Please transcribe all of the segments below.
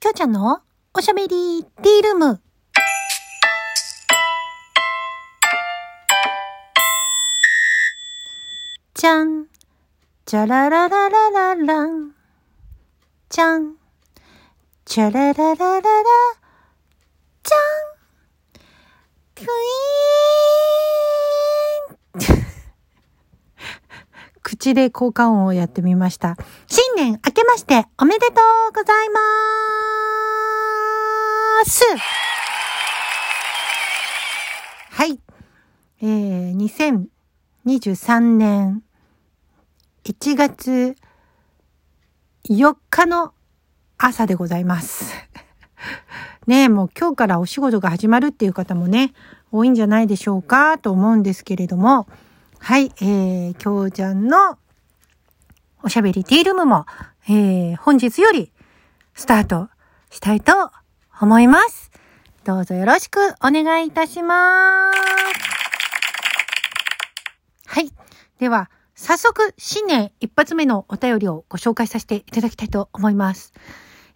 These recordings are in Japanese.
きょうちゃんのおしゃべりティールーム。じゃん。じゃららららららん。じゃん。じゃららららら。じゃん。クイーン。口で効果音をやってみました。新年明けましておめでとうございますはい。えー、2023年1月4日の朝でございます。ねえ、もう今日からお仕事が始まるっていう方もね、多いんじゃないでしょうかと思うんですけれども、はい、えー、きょうちゃんのおしゃべりティールームも、えー、本日よりスタートしたいと思います。どうぞよろしくお願いいたします。はい。では、早速、新年一発目のお便りをご紹介させていただきたいと思います。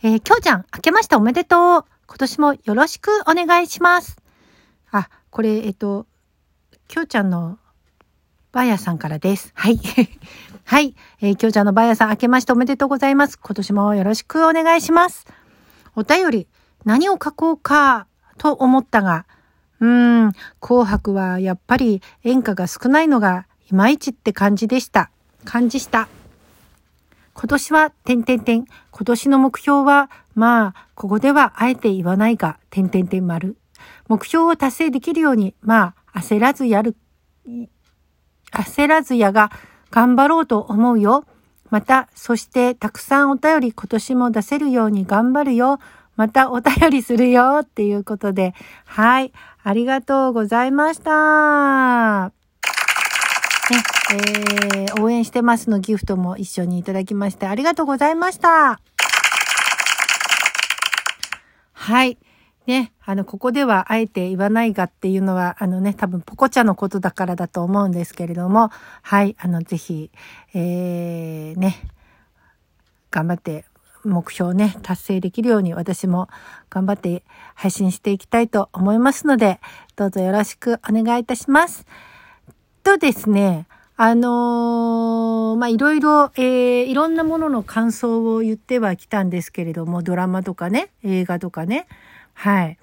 えー、きょうちゃん、明けましておめでとう。今年もよろしくお願いします。あ、これ、えっと、きょうちゃんのバーヤさんからです。はい。はい。えー、きょうちゃんのバーヤさん、明けましておめでとうございます。今年もよろしくお願いします。お便り、何を書こうか、と思ったが、うーん、紅白はやっぱり演歌が少ないのがいまいちって感じでした。感じした。今年は、点々点。今年の目標は、まあ、ここではあえて言わないが、点々点丸。目標を達成できるように、まあ、焦らずやる、焦らずやが頑張ろうと思うよ。また、そしてたくさんお便り今年も出せるように頑張るよ。またお便りするよっていうことで、はい、ありがとうございました。ね、えー、応援してますのギフトも一緒にいただきましてありがとうございました。はい。ね、あの、ここではあえて言わないがっていうのは、あのね、多分ポコチャのことだからだと思うんですけれども、はい、あの、ぜひ、えー、ね、頑張って目標ね、達成できるように私も頑張って配信していきたいと思いますので、どうぞよろしくお願いいたします。とですね、あのーま、いろいろ、えー、いろんなものの感想を言ってはきたんですけれども、ドラマとかね、映画とかね、はい。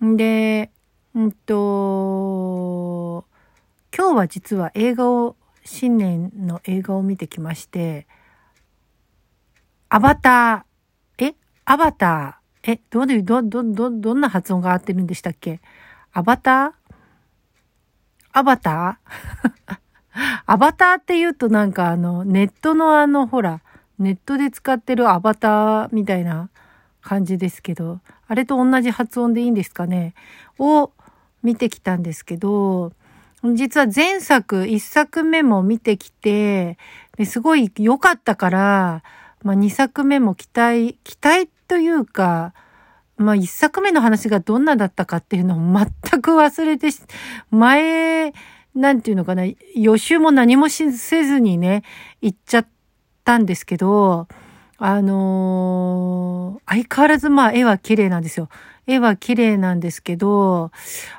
で、うんと、今日は実は映画を、新年の映画を見てきまして、アバター、え？アバター、え、どうで、ど、ど、ど、どんな発音が合ってるんでしたっけ？アバターアバターアバターって言うとなんかあの、ネットのあの、ほら、ネットで使ってるアバターみたいな感じですけど、あれと同じ発音でいいんですかね？を見てきたんですけど、実は前作、一作目も見てきて、すごい良かったから、まあ二作目も期待、期待というか、まあ一作目の話がどんなだったかっていうのを全く忘れて、前、なんていうのかな、予習も何もせずにね、行っちゃったんですけど、あのー相変わらずまあ絵は綺麗なんですよ。絵は綺麗なんですけど、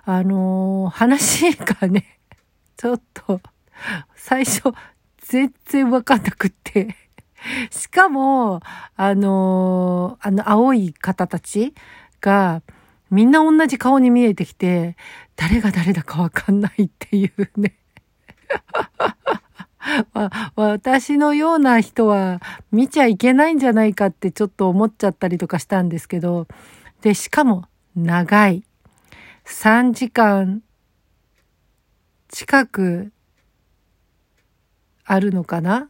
あのー話がね、ちょっと、最初、全然わかんなくって。しかも、あのーあの、青い方たちが、みんな同じ顔に見えてきて、誰が誰だかわかんないっていうね。わ私のような人は見ちゃいけないんじゃないかってちょっと思っちゃったりとかしたんですけど、で、しかも長い。3時間近くあるのかな？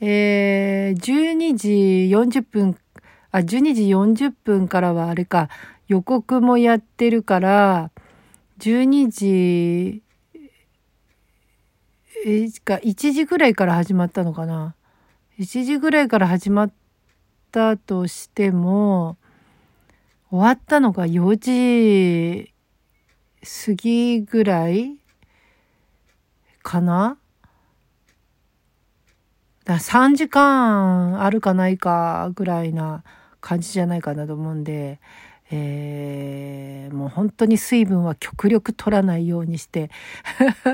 えー、12時40分、あ、12時40分からはあれか、予告もやってるから、12時、えか、1時ぐらいから始まったのかな ?1 時ぐらいから始まったとしても、終わったのが4時過ぎぐらいかな？だ3時間あるかないかぐらいな感じじゃないかなと思うんで、えー、もう本当に水分は極力取らないようにして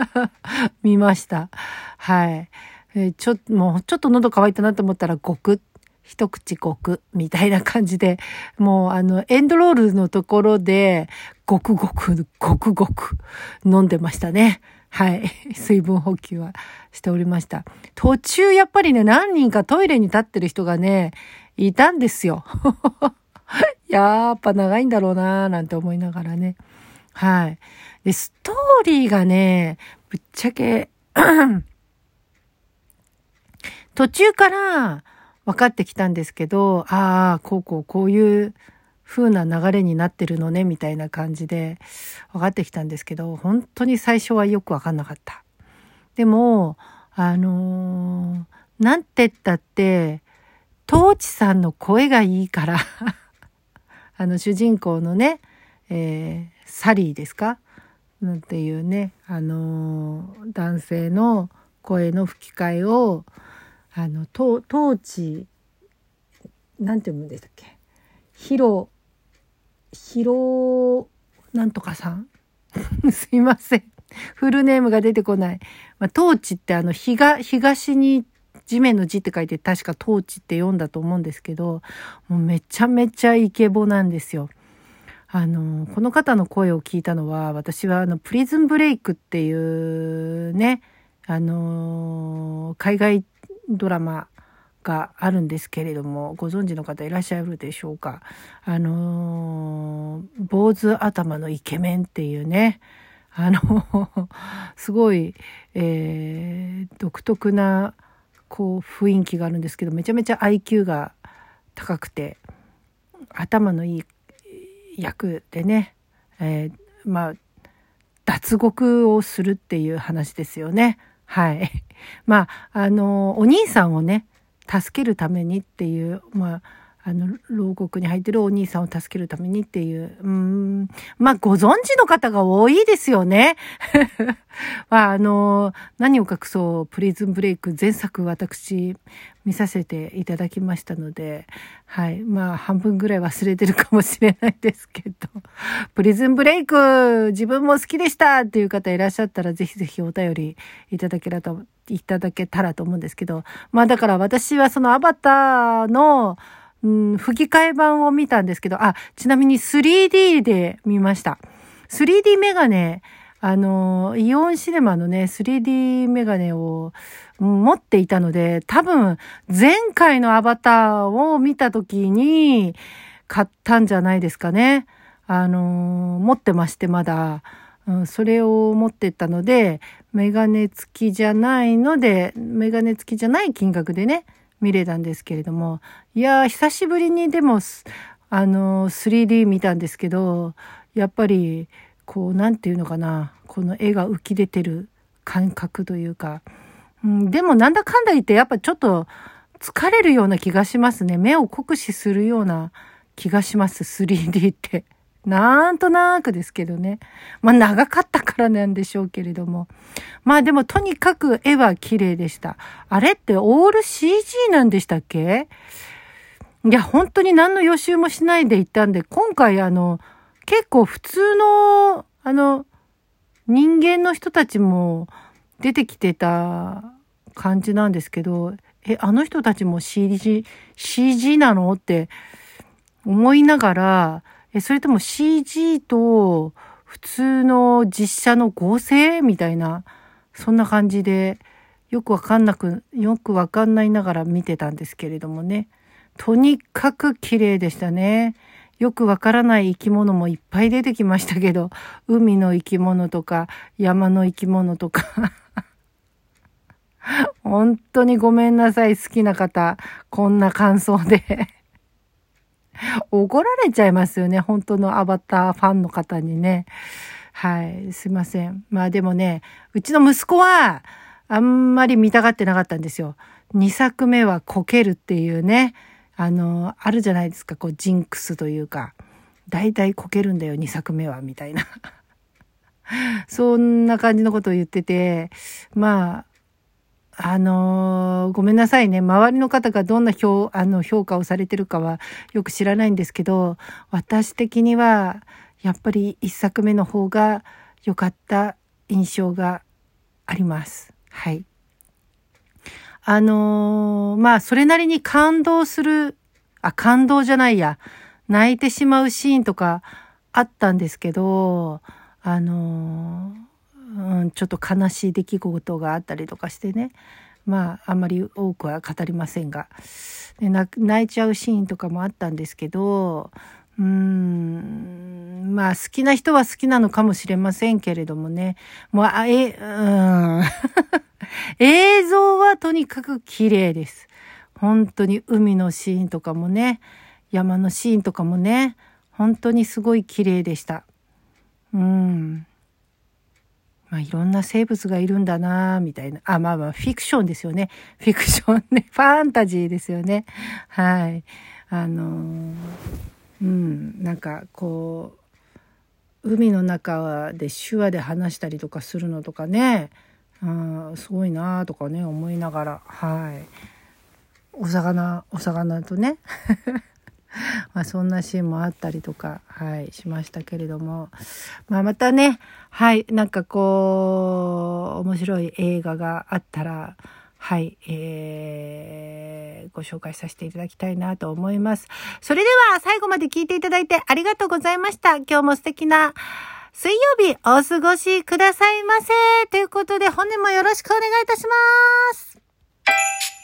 見ました。はい。えー、ちょ、もうちょっと喉乾いたなと思ったらごく、一口ごく、みたいな感じで、もうあの、エンドロールのところで、ごくごく、ごくごく飲んでましたね。はい。水分補給はしておりました。途中やっぱりね、何人かトイレに立ってる人がね、いたんですよ。やっぱ長いんだろうなーなんて思いながらね。はい。で、ストーリーがね、ぶっちゃけ 途中から分かってきたんですけど、ああ、こうこうこういう風な流れになってるのね、みたいな感じで分かってきたんですけど、本当に最初はよく分かんなかった。でも、あのー、なんて言ったって、トーチさんの声がいいから あの主人公のね、えー、サリーですか？なんていうね、あのー、男性の声の吹き替えを、あの、トーチ、なんて読むんでしたっけ？ヒロ、ヒロ、なんとかさん？すいません。フルネームが出てこない。まあ、トーチってあの、東、東に地面の字って書いて確かトーチって読んだと思うんですけど、もうめちゃめちゃイケボなんですよ。あの、この方の声を聞いたのは、私はあの、プリズンブレイクっていうね、あの、海外ドラマがあるんですけれども、ご存知の方いらっしゃるでしょうか。あの、坊主頭のイケメンっていうね、あの、すごい、えー、独特なこう雰囲気があるんですけどめちゃめちゃ IQ が高くて頭のいい役でね、えー、まあ脱獄をするっていう話ですよね。はい。まあ、あの、お兄さんをね、助けるためにっていう、まあ、あの、牢獄に入ってるお兄さんを助けるためにっていう、うん、まあ、ご存知の方が多いですよね。まあ、あの、何を隠そう、プリズンブレイク前作私見させていただきましたので、はい。まあ、半分ぐらい忘れてるかもしれないですけど、プリズンブレイク自分も好きでしたっていう方いらっしゃったら、ぜひぜひお便りいただけたら、いただけたらと思うんですけど、まあだから私はそのアバターの、うん、吹き替え版を見たんですけど、あ、ちなみに 3D で見ました。3D メガネ、あの、イオンシネマのね、3D メガネを持っていたので、多分、前回のアバターを見た時に買ったんじゃないですかね。あの、持ってまして、まだ。うん、それを持ってったので、メガネ付きじゃないので、メガネ付きじゃない金額でね、見れたんですけれども、いやー、久しぶりにでも、あのー、3D 見たんですけど、やっぱり、こう、なんていうのかな、この絵が浮き出てる感覚というか、うん、でもなんだかんだ言ってやっぱちょっと疲れるような気がしますね。目を酷使するような気がします、3D って。なんとなくですけどね。まあ長かったからなんでしょうけれども。まあでもとにかく絵は綺麗でした。あれってオール CG なんでしたっけ？いや、本当に何の予習もしないで行ったんで、今回あの、結構普通の、あの、人間の人たちも出てきてた感じなんですけど、え、あの人たちも CG、CG なの？って思いながら、え、それとも CG と普通の実写の合成みたいな、そんな感じで、よくわかんなく、よくわかんないながら見てたんですけれどもね。とにかく綺麗でしたね。よくわからない生き物もいっぱい出てきましたけど、海の生き物とか、山の生き物とか。本当にごめんなさい、好きな方。こんな感想で怒られちゃいますよね。本当のアバターファンの方にね。はい。すいません。まあでもね、うちの息子は、あんまり見たがってなかったんですよ。2作目はこけるっていうね。あの、あるじゃないですか。こう、ジンクスというか。だいたいこけるんだよ、2作目は、みたいな。そんな感じのことを言ってて、まあ、あのー、ごめんなさいね。周りの方がどんな評、あの、評価をされてるかはよく知らないんですけど、私的には、やっぱり一作目の方が良かった印象があります。はい。あのー、まあ、それなりに感動する、あ、感動じゃないや。泣いてしまうシーンとかあったんですけど、あのーうん、ちょっと悲しい出来事があったりとかしてねまああんまり多くは語りませんがで泣いちゃうシーンとかもあったんですけどうーんまあ好きな人は好きなのかもしれませんけれどもねもうあえうん 映像はとにかく綺麗です。本当に海のシーンとかもね山のシーンとかもね本当にすごい綺麗でした。うん。まあ、いろんな生物がいるんだなみたいな。あ、まあまあ、フィクションですよね。フィクションね。ファンタジーですよね。はい。あの、うん、なんかこう、海の中で手話で話したりとかするのとかね、あすごいなとかね、思いながら、はい。お魚、お魚とね。まあそんなシーンもあったりとか、はい、しましたけれども、まあまたね、はい、なんかこう、面白い映画があったら、はい、えー、ご紹介させていただきたいなと思います。それでは最後まで聞いていただいてありがとうございました。今日も素敵な水曜日お過ごしくださいませ。ということで本年もよろしくお願いいたします。